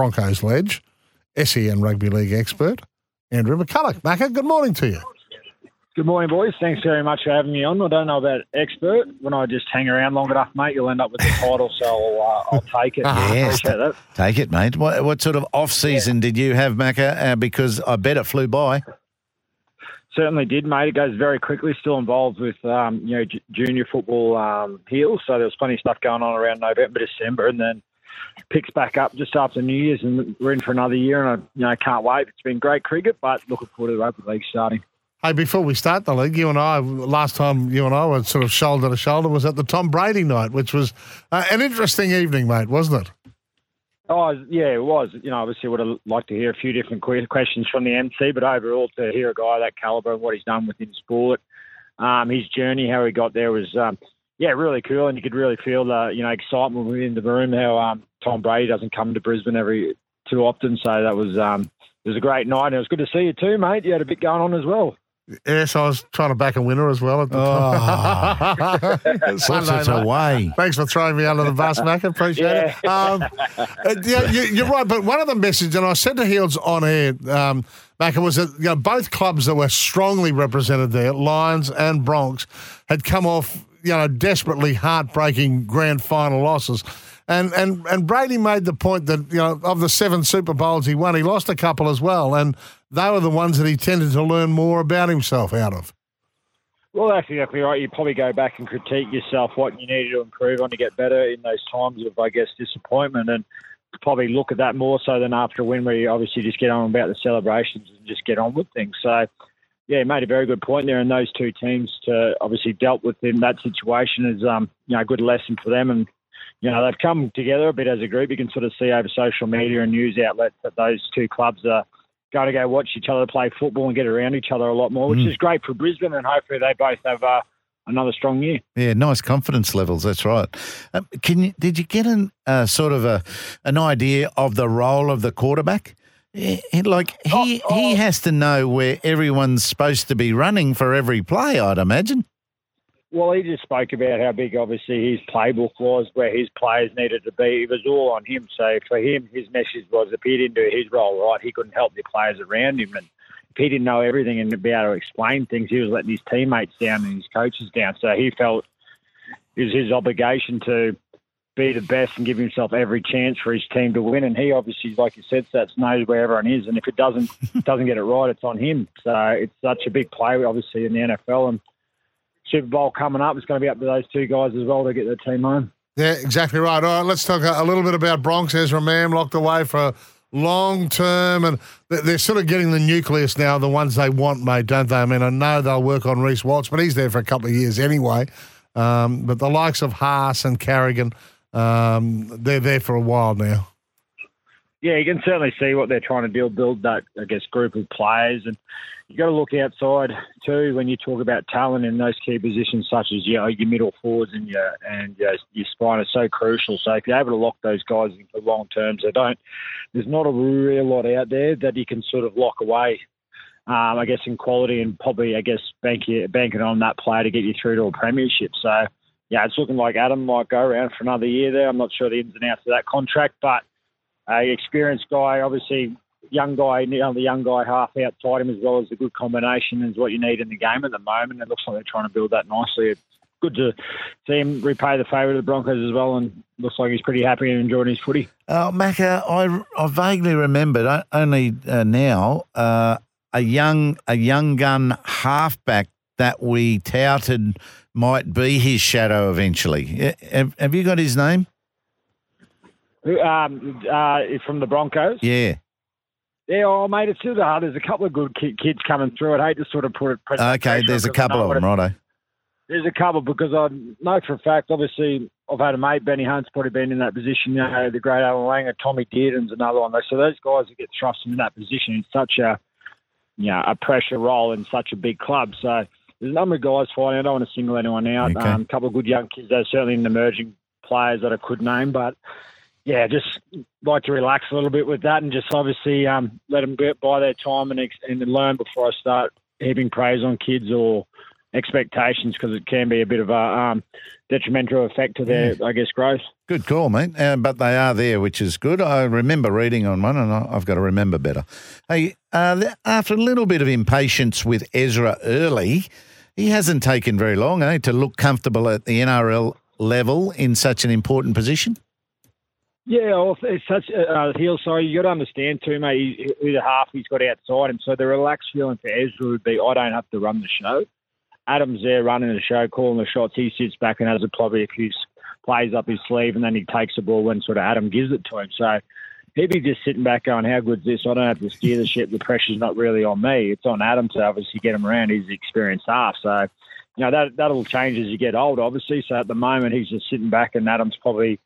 Broncos Ledge, SEN Rugby League expert, Andrew McCullough. Macca, good morning to you. Good morning, boys. Thanks very much for having me on. I don't know about expert. When I just hang around long enough, mate, you'll end up with the title, so I'll, uh, I'll take it. Yes, Appreciate that. take it, mate. What, what sort of off season did you have, Macca? Uh, because I bet it flew by. Certainly did, mate. It goes very quickly. Still involved with um, you know j- junior football um, heels, so there was plenty of stuff going on around November, December, and then picks back up just after New Year's, and we're in for another year. And I you know can't wait. It's been great cricket, but looking forward to the rugby league starting. Hey, before we start the league, you and I, last time you and I were sort of shoulder to shoulder was at the Tom Brady night, which was uh, an interesting evening, mate, wasn't it? Oh, yeah, it was. You know, obviously would have liked to hear a few different questions from the MC, but overall to hear a guy that caliber and what he's done within sport, um, his journey, how he got there was, um, yeah, really cool. And you could really feel the, you know, excitement within the room, how um, Tom Brady doesn't come to Brisbane every too often. So that was, um, it was a great night. And it was good to see you too, mate. You had a bit going on as well. Yes, I was trying to back a winner as well at the time. Puts Sunday it away. Thanks for throwing me under the bus, Mac. Appreciate it. Um, uh, yeah, you, you're right. But one of the messages, and I said to Heels on air, um, Mac, was that you know, both clubs that were strongly represented there, Lions and Bronx, had come off you know desperately heartbreaking grand final losses. And, and and Brady made the point that you know of the seven Super Bowls he won, he lost a couple as well, and they were the ones that he tended to learn more about himself out of. Well, that's exactly right. You probably go back and critique yourself, what you needed to improve on to get better in those times of, I guess, disappointment, and probably look at that more so than after a win, where you obviously just get on about the celebrations and just get on with things. So, yeah, he made a very good point there, and those two teams to obviously dealt with in that situation is, um, you know, a good lesson for them, and you know they've come together a bit as a group. You can sort of see over social media and news outlets that those two clubs are going to go watch each other play football and get around each other a lot more, which is great for Brisbane, and hopefully they both have uh, another strong year. Yeah, nice confidence levels. That's right. Um, can you? Did you get an uh, sort of a an idea of the role of the quarterback? Eh, eh, Like he he has to know where everyone's supposed to be running for every play. I'd imagine. Well, he just spoke about how big, obviously, his playbook was, where his players needed to be. It was all on him. So for him, his message was if he didn't do his role right, he couldn't help the players around him. And if he didn't know everything and be able to explain things, he was letting his teammates down and his coaches down. So he felt it was his obligation to be the best and give himself every chance for his team to win. And he obviously, like you said, Sats knows where everyone is. And if it doesn't doesn't get it right, it's on him. So it's such a big play, obviously, in the NFL. And Super Bowl coming up, it's going to be up to those two guys as well to get their team home. Yeah, exactly right. All right, let's talk a little bit about Bronx. Ezra Mam locked away for a long term, and they- they're sort of getting the nucleus now, the ones they want, mate, don't they? I mean, I know they'll work on Reece Walsh, but he's there for a couple of years anyway. Um, but the likes of Haas and Carrigan, um, they're there for a while now. Yeah, you can certainly see what they're trying to build, build that, I guess, group of players. And you've got to look outside too when you talk about talent in those key positions, such as you know, your middle forwards and your and your, your spine are so crucial. So if you're able to lock those guys in for long terms, they don't. There's not a real lot out there that you can sort of lock away. Um, I guess in quality and probably I guess bank banking on that player to get you through to a premiership. So yeah, it's looking like Adam might go around for another year there. I'm not sure the ins and outs of that contract, but a experienced guy, obviously young guy, the young guy half outside him as well as a good combination is what you need in the game at the moment. It looks like they're trying to build that nicely. It's good to see him repay the favour to the Broncos as well, and looks like he's pretty happy and enjoying his footy. Uh, Macca, I, I vaguely remembered only uh, now uh, a young a young gun halfback that we touted might be his shadow eventually. Uh, Have, have you got his name? Um, uh, from the Broncos. Yeah. Yeah, oh, mate, it's still hard. There's a couple of good ki- kids coming through. I'd hate to sort of put it. Okay, there's a couple of them, righto. There's a couple because I know for a fact, obviously, I've had a mate, Benny Hunt's probably been in that position. You know, the great Allan Langer, Tommy Dearden's another one. So those guys that get thrust in that position in such a, you know, a pressure role in such a big club. So there's a number of guys fighting. I don't want to single anyone out. Okay. Um, a couple of good young kids. There's certainly an emerging players that I could name, but yeah, just like to relax a little bit with that and just obviously um, let them get by their time and, ex- and learn before I start heaping praise on kids or expectations because it can be a bit of a um, detrimental effect to their, I guess, growth. Good call, mate. Uh, but they are there, which is good. I remember reading on one, and I- I've got to remember better. Hey, uh, after a little bit of impatience with Ezra early, he hasn't taken very long, eh, to look comfortable at the NRL level in such an important position. Yeah, well, it's such uh, heel. Sorry, you got to understand too, mate. Who the half he's got outside him. So the relaxed feeling for Ezra would be, I don't have to run the show. Adam's there running the show, calling the shots. He sits back and has a, probably a few plays up his sleeve, and then he takes the ball when sort of Adam gives it to him. So he'd be just sitting back going, "How good's this? I don't have to steer the ship. The pressure's not really on me. It's on Adam to obviously get him around. He's experienced half, so." You know that that'll change as you get older, obviously. So at the moment, he's just sitting back, and Adam's probably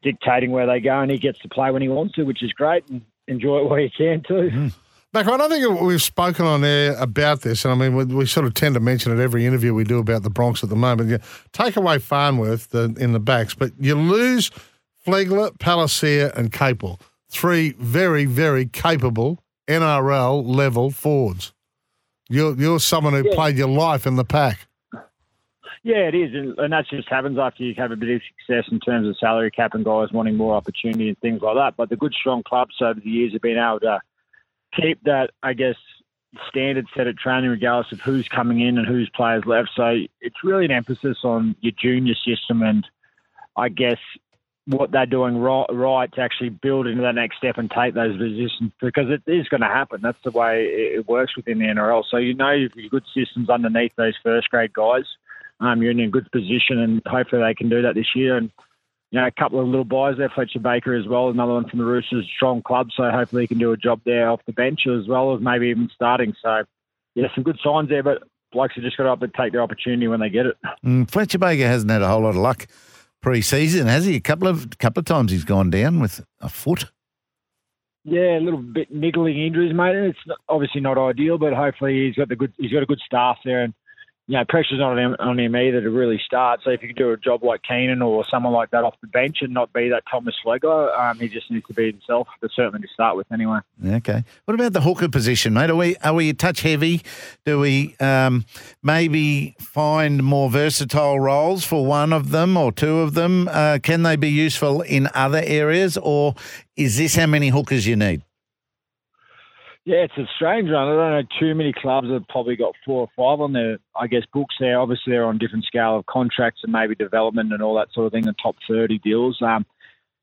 dictating where they go, and he gets to play when he wants to, which is great, and enjoy it while he can too. Mm. Mac, I don't think we've spoken on air about this, and I mean, we, we sort of tend to mention it every interview we do about the Bronx at the moment. You take away Farnworth the, in the backs, but you lose Flegler, Palasia, and Capewell. Three very, very capable NRL level forwards. You're, you're someone who Yeah. played your life in the pack. Yeah, it is, and, and that just happens after you have a bit of success in terms of salary cap and guys wanting more opportunity and things like that. But the good, strong clubs over the years have been able to keep that, I guess, standard set at training, regardless of who's coming in and whose players left. So it's really an emphasis on your junior system and, I guess, what they're doing right, right to actually build into that next step and take those positions because it is going to happen. That's the way it works within the NRL. So you know you've got good systems underneath those first grade guys. Um, you're in a good position, and hopefully they can do that this year. And you know, a couple of little buys there, Fletcher Baker as well, another one from the Roosters, strong club. So hopefully he can do a job there off the bench as well as maybe even starting. So yeah, some good signs there, but blokes have just got to up and take their opportunity when they get it. Mm, Fletcher Baker hasn't had a whole lot of luck pre-season, has he? A couple of couple of times he's gone down with a foot. Yeah, a little bit niggling injuries, mate. It's obviously not ideal, but hopefully he's got the good. He's got a good staff there, and you know pressure's not on him, either to really start. So if you can do a job like Keenan or someone like that off the bench and not be that Thomas Flegler, um, he just needs to be himself. But certainly to start with, anyway. Okay. What about the hooker position, mate? Are we are we a touch heavy? Do we um, maybe find more versatile roles for one of them or two of them? Uh, can they be useful in other areas, or is this how many hookers you need? Yeah, it's a strange one. I don't know too many clubs that have probably got four or five on their, I guess, books there. Obviously, they're on different scale of contracts and maybe development and all that sort of thing, the top 30 deals. Um,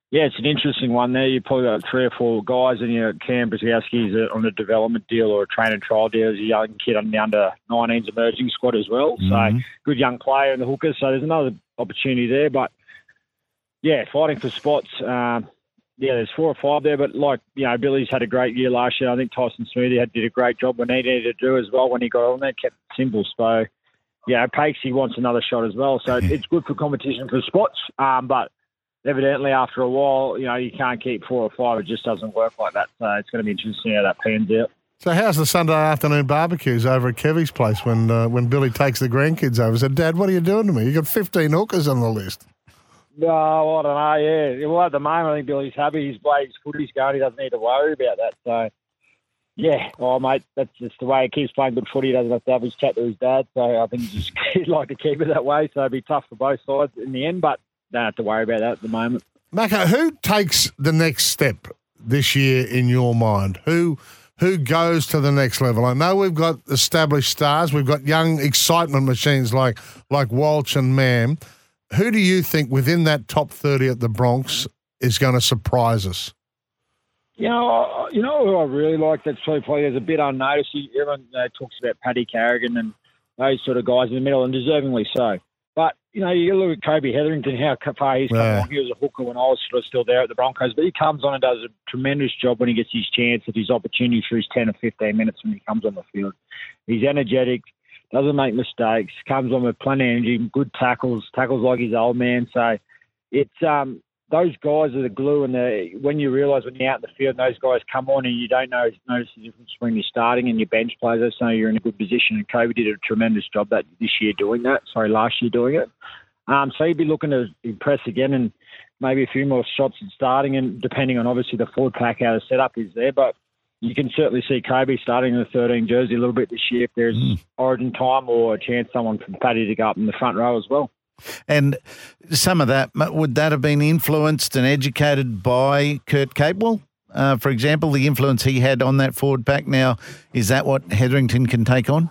yeah, it's an interesting one there. You've probably got three or four guys, and you know, Cam Brzezinski's on a development deal or a train and trial deal as a young kid on the under 19s emerging squad as well. Mhm. So, good young player in the hookers. So, there's another opportunity there. But, yeah, fighting for spots. Um, yeah, there's four or five there, but like you know, Billy's had a great year last year. I think Tyson Smoothy had did a great job when he needed to do as well when he got on there, kept simple. So, yeah, Pakesy wants another shot as well. So it's good for competition for spots. Um, but evidently, after a while, you know, you can't keep four or five. It just doesn't work like that. So it's going to be interesting how that pans out. So how's the Sunday afternoon barbecues over at Kevy's place when uh, when Billy takes the grandkids over? Said, Dad, what are you doing to me? You got 15 hookers on the list. No, I don't know. Yeah, well, at the moment, I think Billy's happy. His way his footy's going. He doesn't need to worry about that. So, yeah, oh mate, that's just the way he keeps playing good footy. He doesn't have to have his chat to his dad. So I think he's just he'd like to keep it that way. So it'd be tough for both sides in the end, but don't have to worry about that at the moment. Macca, who takes the next step this year in your mind? Who who goes to the next level? I know we've got established stars, we've got young excitement machines like like Walsh and Mam. Who do you think within that top thirty at the Bronx is going to surprise us? You know, I- you know who I really like that's probably is a bit unnoticed. You- Everyone uh, talks about Paddy Carrigan and those sort of guys in the middle, and deservingly so. But you know, you look at Kobe Hetherington, how far he's come Yeah. along. He was a hooker when I was sort of still there at the Broncos, but he comes on and does a tremendous job when he gets his chance at his opportunity for his ten or fifteen minutes when he comes on the field. He's energetic, doesn't make mistakes, comes on with plenty of energy, good tackles, tackles like his old man. So it's um, those guys are the glue, and the when you realise when you're out in the field, those guys come on, and you don't know notice the difference between your starting and your bench players. That's so you're in a good position. And Kobe did a tremendous job that this year doing that. Sorry, last year doing it. Um, so he'd be looking to impress again, and maybe a few more shots at starting, and depending on obviously the forward pack how the setup is there, but. You can certainly see Kobe starting in the 13 jersey a little bit this year if there's mm. origin time or a chance someone from Paddy to go up in the front row as well. And some of that, would that have been influenced and educated by Kurt Capewell? Uh, for example, the influence he had on that forward pack. Now, is that what Hetherington can take on?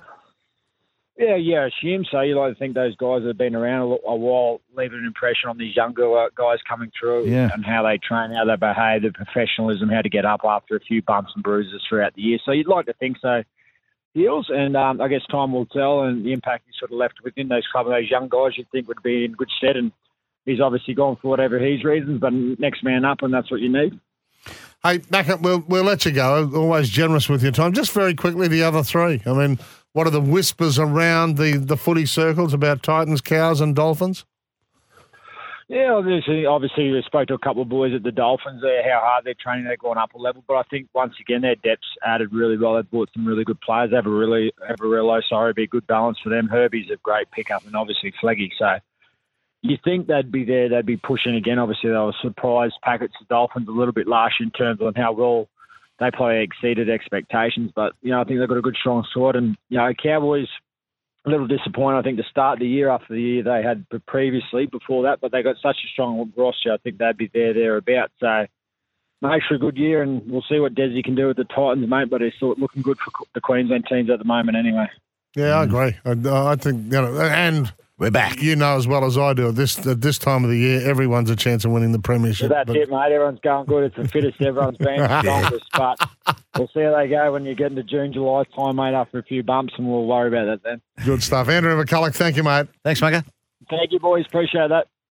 Yeah, yeah, I assume so. You like to think those guys that have been around a, a while leave an impression on these younger uh, guys coming through yeah. and how they train, how they behave, the professionalism, how to get up after a few bumps and bruises throughout the year. So you'd like to think so deals, and um, I guess time will tell. And the impact he's sort of left within those club, those young guys, you'd think would be in good stead. And he's obviously gone for whatever his reasons, but next man up, and that's what you need. Hey, Macca, we'll we'll let you go. Always generous with your time. Just very quickly, the other three. I mean, what are the whispers around the the footy circles about Titans, Cows, and Dolphins? Yeah, obviously, obviously we spoke to a couple of boys at the Dolphins there, how hard they're training, they're going up a level. But I think once again their depth's added really well. They've brought some really good players. They have a really have a real low sorry, be a good balance for them. Herbie's a great pickup, and obviously Fleggy. So you think they'd be there, they'd be pushing again. Obviously, they were surprised packets the Dolphins a little bit last in terms of how well they probably exceeded expectations. But you know, I think they've got a good strong squad, and you know, Cowboys a little disappointed, I think, to start the year after the year they had previously before that, but they got such a strong roster. I think they'd be there, thereabouts. So, make for a good year, and we'll see what Desi can do with the Titans, mate. But it's looking good for the Queensland teams at the moment, anyway. Yeah, I agree. I, uh, I think, you know, and we're back. You know as well as I do. At this at this time of the year, everyone's a chance of winning the premiership. So that's but... it, mate. Everyone's going good. It's the fittest everyone's been. but we'll see how they go when you get into June, July time, mate. After a few bumps, and we'll worry about that then. Good stuff, Andrew McCullough. Thank you, mate. Thanks, Micah. Thank you, boys. Appreciate that.